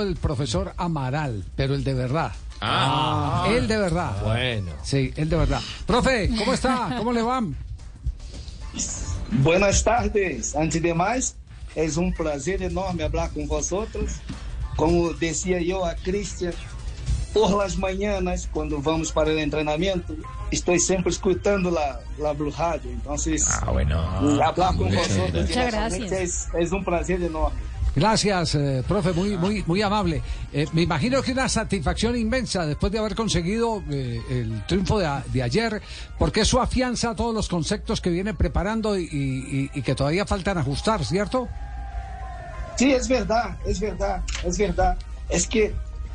el profesor Amaral, pero el de verdad. Ah, El de verdad. bueno. Sí, el de verdad. Profe, ¿cómo está? ¿Cómo le van? Buenas tardes. Antes de mais, é um prazer enorme falar com vosotros. Como dizia eu a Cristian, por las manhãs, quando vamos para o treinamento, estou sempre escutando la, la Blue Radio. Então, Ah, bueno. hablar com Muchas vosotros gracias. é, é um prazer enorme. Gracias, eh, profe, muy, muy, muy amable. Eh, me imagino que una satisfacción inmensa después de haber conseguido eh, el triunfo de, ayer, porque eso afianza todos los conceptos que viene preparando y, y- y que todavía faltan ajustar, ¿cierto? Sí, es verdad, es verdad, es verdad. Es que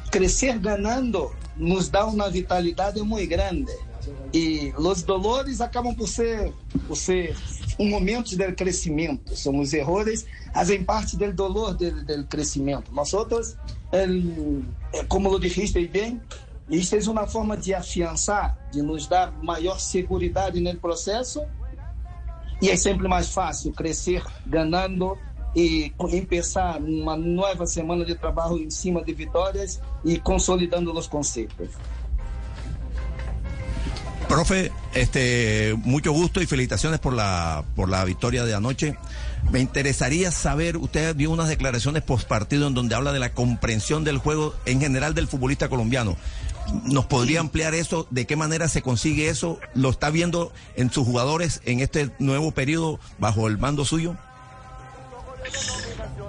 crecer ganando nos da una vitalidad muy grande. Y los dolores acaban por ser, por ser un momento del crecimiento. Son los errores, hacen parte del dolor del crecimiento. Nosotros, el- eh, como lo dijiste bien, isso es una forma de afianzar, de nos dar mayor seguridad en el proceso e é sempre mais fácil crescer ganhando e começar uma nova semana de trabalho em cima de vitórias e consolidando os conceitos. Profe, este, mucho gusto y felicitaciones por la, por la victoria de anoche. Me interesaría saber, usted dio unas declaraciones post partido en donde habla de la comprensión del juego en general del futbolista colombiano. ¿Nos podría ampliar eso? ¿De qué manera se consigue eso? ¿Lo está viendo en sus jugadores en este nuevo periodo bajo el mando suyo?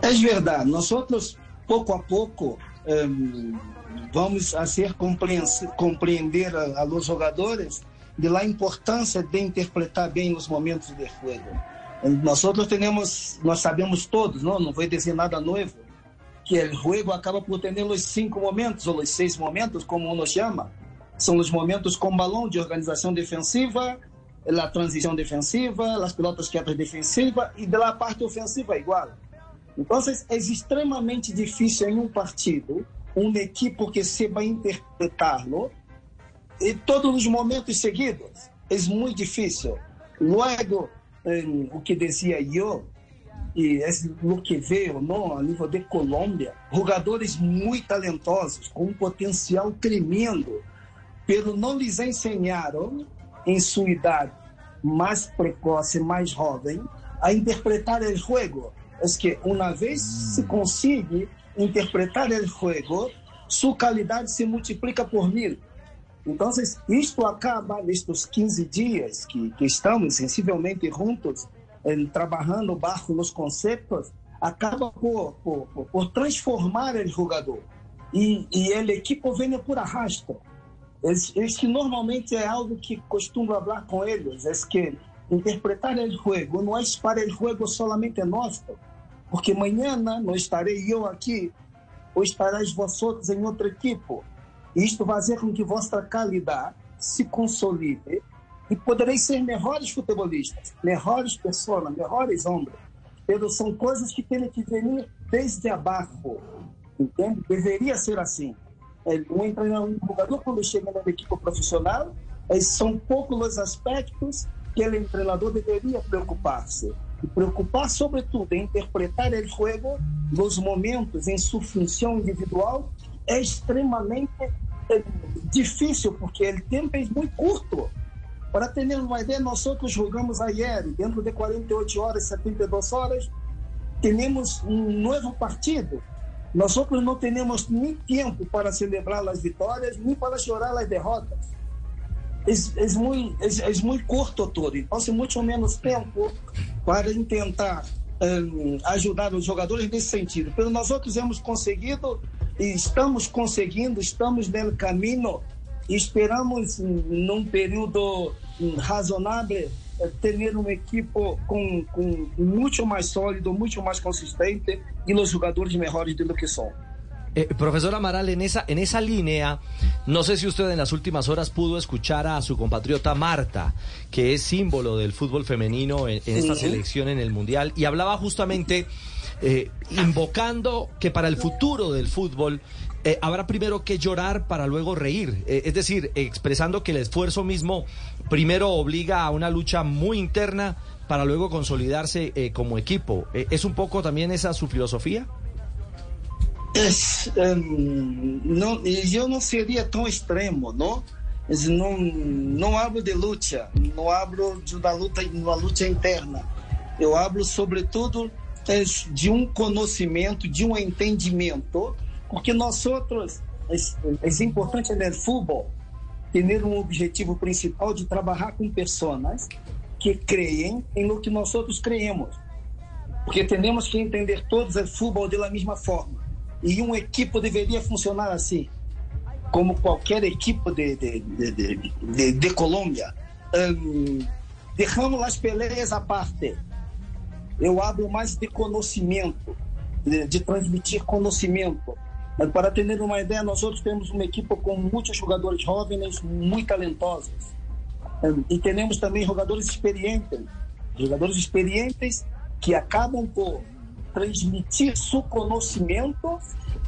É verdade, nós outros, pouco a pouco em, vamos compreens- compreender a, a los jogadores de la importância de interpretar bem os momentos de jogo. Nós outros temos, nós sabemos todos, não, não vou dizer nada novo, que o jogo acaba por ter os cinco momentos ou os seis momentos, como uno chama. São os momentos com balão de organização defensiva, a transição defensiva, as pelotas quietas defensiva e da parte ofensiva igual. Então, é extremamente difícil em um partido, uma equipe que saiba interpretá-lo em todos os momentos seguidos. É muito difícil. Logo, o que dizia eu, e é o que veio não, a nível de Colômbia, jogadores muito talentosos, com um potencial tremendo, pelo não lhes ensinaram, em sua idade mais precoce, mais jovem, a interpretar o jogo. É que uma vez se consegue interpretar o jogo, sua qualidade se multiplica por mil. Então, isto acaba nestes 15 dias que, que estamos sensivelmente juntos, em, trabalhando bajo os conceitos, acaba por, por, por, transformar o jogador. E, e a equipe vem por arrasto. Es, es que normalmente é algo que costumo falar com eles, é que interpretar o jogo não é para o jogo solamente nosso, porque amanhã não estarei eu aqui, ou estarás vós outros em outra equipe. Isto vai fazer com que vossa qualidade se consolide e podereis ser melhores futebolistas, melhores pessoas, melhores homens. Mas são coisas que têm que vir desde abaixo, entende? Deveria ser assim. É, um jogador, quando chega na equipe profissional, é, são poucos os aspectos que o treinador deveria preocupar-se. E preocupar, sobretudo, em interpretar o jogo nos momentos em sua função individual é extremamente é, difícil, porque o tempo é muito curto. Para ter uma ideia, nós outros jogamos ayer, dentro de 48 horas, 72 horas, temos um novo partido. Nós outros não temos nem tempo para celebrar as vitórias, nem para chorar as derrotas. É, muito, é, muito curto todo, então tem muito menos tempo para tentar um, ajudar os jogadores nesse sentido. Pero nós outros temos conseguido e estamos conseguindo, estamos no caminho e esperamos num período razonável ter uma equipe com, com muito mais sólido, muito mais consistente e os jogadores melhores do que são. Eh, profesor Amaral, en esa, en esa línea, no sé si usted en las últimas horas pudo escuchar a su compatriota Marta, que es símbolo del fútbol femenino en, en esta Sí. selección en el Mundial, y hablaba justamente eh, invocando que para el futuro del fútbol eh, habrá primero que llorar para luego reír. Eh, es decir, expresando que el esfuerzo mismo primero obliga a una lucha muy interna para luego consolidarse eh, como equipo. ¿Es un poco también esa su filosofía? Não, eu não seria tão extremo, não? Não, não hablo de luta, não hablo de uma luta, uma luta interna. Eu hablo, sobretudo, de um conhecimento, de um entendimento, porque nós outros, é importante no futebol ter um objetivo principal de trabalhar com pessoas que creem em lo que nós outros creemos. Porque temos que entender todos o futebol da mesma forma. E um equipo deveria funcionar assim, como qualquer equipe de, de, de, de, de Colômbia. Um, deixamos as peleias à parte. Eu abro mais de conhecimento, de transmitir conhecimento. Mas para ter uma ideia, nós outros temos uma equipe com muitos jogadores jovens, muito talentosos. Um, e temos também jogadores experientes, jogadores experientes que acabam por transmitir seu conhecimento,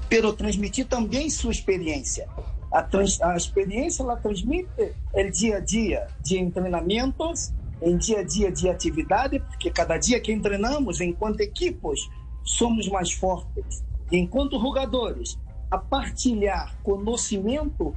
pero transmitir também sua experiência. A, trans, a experiência ela transmite o dia a dia de treinamentos, em dia a dia de atividade, porque cada dia que treinamos, enquanto equipos, somos mais fortes. Enquanto jogadores, a partilhar conhecimento,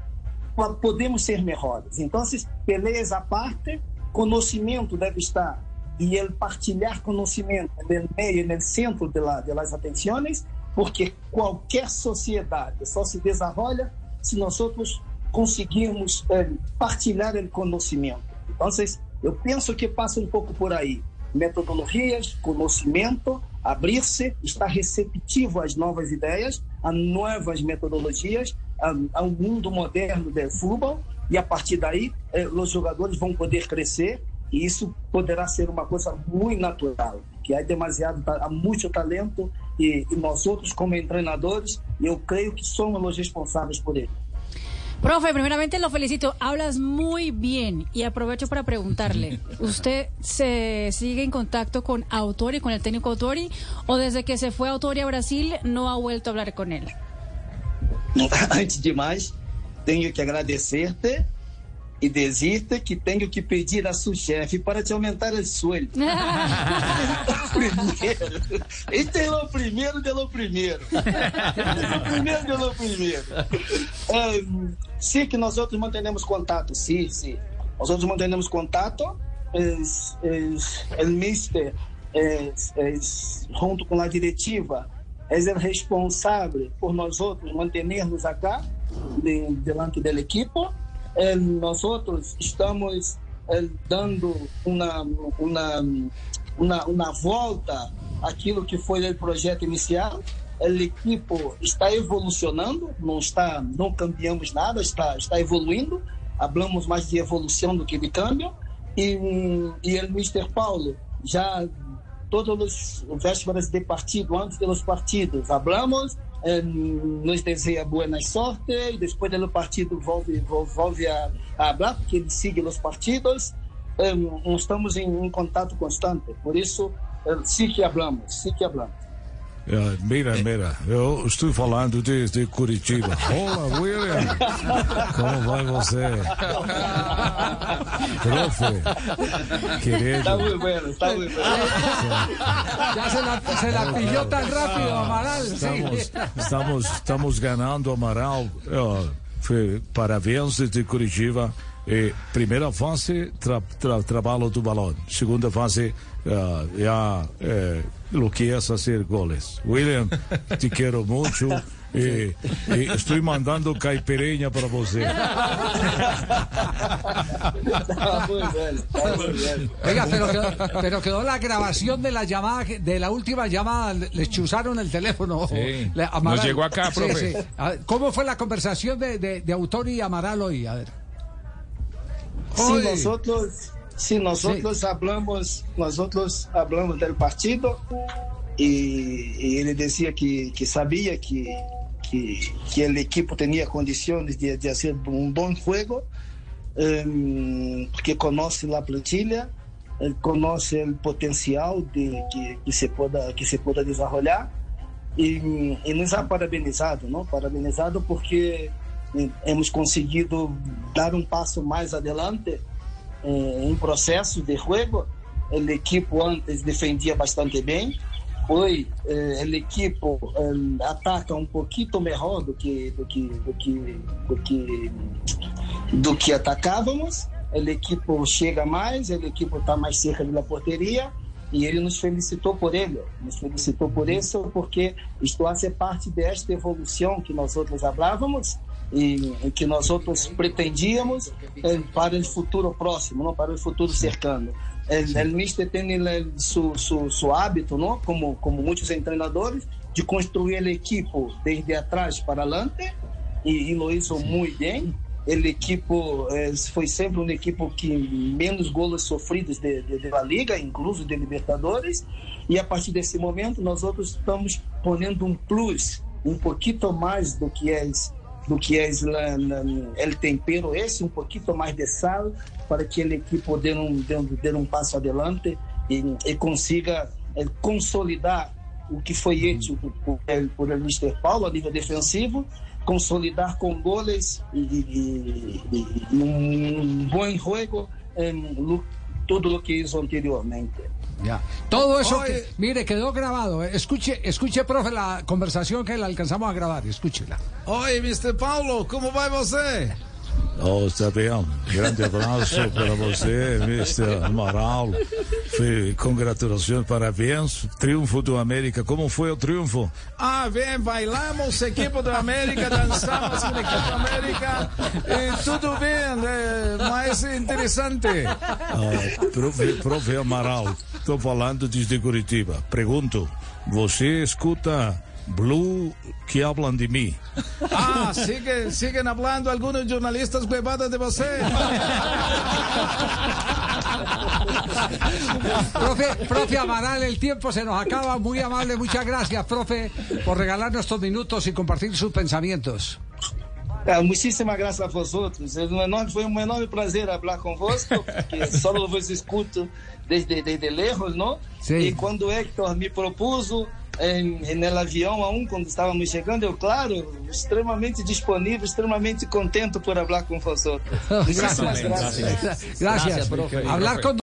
podemos ser melhores. Então, beleza à parte, conhecimento deve estar e ele partilhar conhecimento no meio, no centro de la, de las atenções, porque qualquer sociedade só se desenvolve se nós outros conseguirmos eh, partilhar o conhecimento. Então, eu penso que passa um pouco por aí. Metodologias, conhecimento, abrir-se, estar receptivo às novas ideias, a novas metodologias, ao mundo moderno do futebol, e a partir daí, eh, os jogadores vão poder crescer e isso poderá ser uma coisa muito natural, que há demasiado, há muito talento e, e nós outros como treinadores, eu creio que somos os responsáveis por ele. Profe, primeramente lo felicito, hablas muy bien y aprovecho para preguntarle, ¿usted se sigue en contacto con Autori, con el técnico Autori, o desde que se fue Autori a Brasil no ha vuelto a hablar con él? Antes de mais, tenho que agradecerte e desista que tenho que pedir a seu chefe para te aumentar o sueldo. primeiro. Este é o primeiro de primeiro. Este é o primeiro de primeiro. Sim, que nós outros mantemos contato, sim, sim. Nós outros mantemos contato. Es, el mister, junto com a diretiva, é o responsável por nós outros mantermos acá, de, delante da equipe eh, nós outros estamos eh, dando uma, uma, uma, uma volta àquilo que foi o projeto inicial. O equipe está evolucionando, não está, não cambiamos nada, está, está evoluindo. Hablamos mais de evolução do que de câmbio. E, e o Mr. Paulo já todos os vésperas de partido, antes dos partidos, hablamos nos deseja boa sorte e depois do partido volve, volve a, a porque ele sigue os partidos. Um, estamos em, em, contato constante, por isso, sim que hablamos, sim que hablamos. Uh, mira, mira, eu estou falando desde Curitiba. Olá, William! Como vai você? Profe, querido. Está muy bueno, está muy bueno. Ya se la, se la pilló tan rápido, Amaral. Estamos, estamos, estamos ganando, Amaral. Uh, parabéns desde Curitiba. E primeira fase, tra, tra, trabalho do balão. Segunda fase, uh, já eh, lo que é fazer goles. William, te quero muito. E, e estou mandando caipirinha para você. Oiga, pero quedó, pero quedó la grabación de la llamada, de la última llamada, le chuzaron el teléfono. Sí. Le- Nos llegó acá, Sí, profe. sí. A ver, ¿Cómo fue la conversación de, de, de Autor y Amaral hoy? A ver. Si nosotros, si nosotros hablamos, nosotros hablamos del partido y, y él decía que, que sabía que, que, que el equipo tenía condiciones de, de hacer un buen juego, em, porque conoce la plantilla, él conoce el potencial de que, que se pueda que se pueda desarrollar e, e nos ha parabenizado, não? Parabenizado porque eh, hemos conseguido dar um passo mais adelante eh, em processo de jogo. O equipo antes defendia bastante bem hoje eh, o equipo eh, ataca um pouquinho melhor do que do que do que do que do que atacávamos. O equipo chega mais, o equipo está mais cerca da porteria e ele nos felicitou por ele, nos felicitou por isso, porque isto a ser parte desta evolução que nós outros falávamos e, que nós outros pretendíamos eh, para o futuro próximo, não para o futuro cercano. El, el Mister tem su, su, su hábito, não? Como, como muitos treinadores, de construir o equipo desde atrás para adelante e, e lo hizo muito bem. El equipo foi sempre um equipo que menos gols sofridos de, de, de, la liga, incluso de Libertadores. E a partir desse momento nós outros estamos ponendo um plus, um pouquinho mais do que é do que é o tempero esse, um pouquinho mais de sal para que o equipo dê um, dê um passo adelante e, e consiga é, consolidar o que foi feito por, por, por o Mr. Paulo a nível defensivo, consolidar com goles e, e, e, um bom jogo em tudo o que hizo anteriormente. Ya. Todo eso, que, mire, quedó grabado. Escuche, escuche, profe, la conversación que la alcanzamos a grabar. Escúchela. Oi, Mr. Paulo, como vai você? Oh, está bem. Grande abraço para você, Mr. Amaral. Congratulações, parabéns. Triunfo do América. Como foi o triunfo? Ah, bem, bailamos, equipe do América, dançamos com a equipe do América. E tudo bem, é mais interessante. Ah, profe, profe Amaral, estou falando desde Curitiba. Pergunto, você escuta Blue que hablan de mim. Ah, siguen, siguen hablando algunos jornalistas huevadas de você. profe, profe Amaral, el tiempo se nos acaba. Muy amable, muchas gracias, profe, por regalarnos estos minutos y compartir sus pensamientos. É, muitíssimas graças a vosotros. É um enorme, foi um enorme prazer falar convosco, porque só vos escuto desde, desde lejos, não? Sim. E quando Hector me propôs em, no avião a um, quando estávamos chegando, eu, claro, extremamente disponível, extremamente contente por falar com vosotros. Muchísimas gracias. Gracias, profe. Hablar con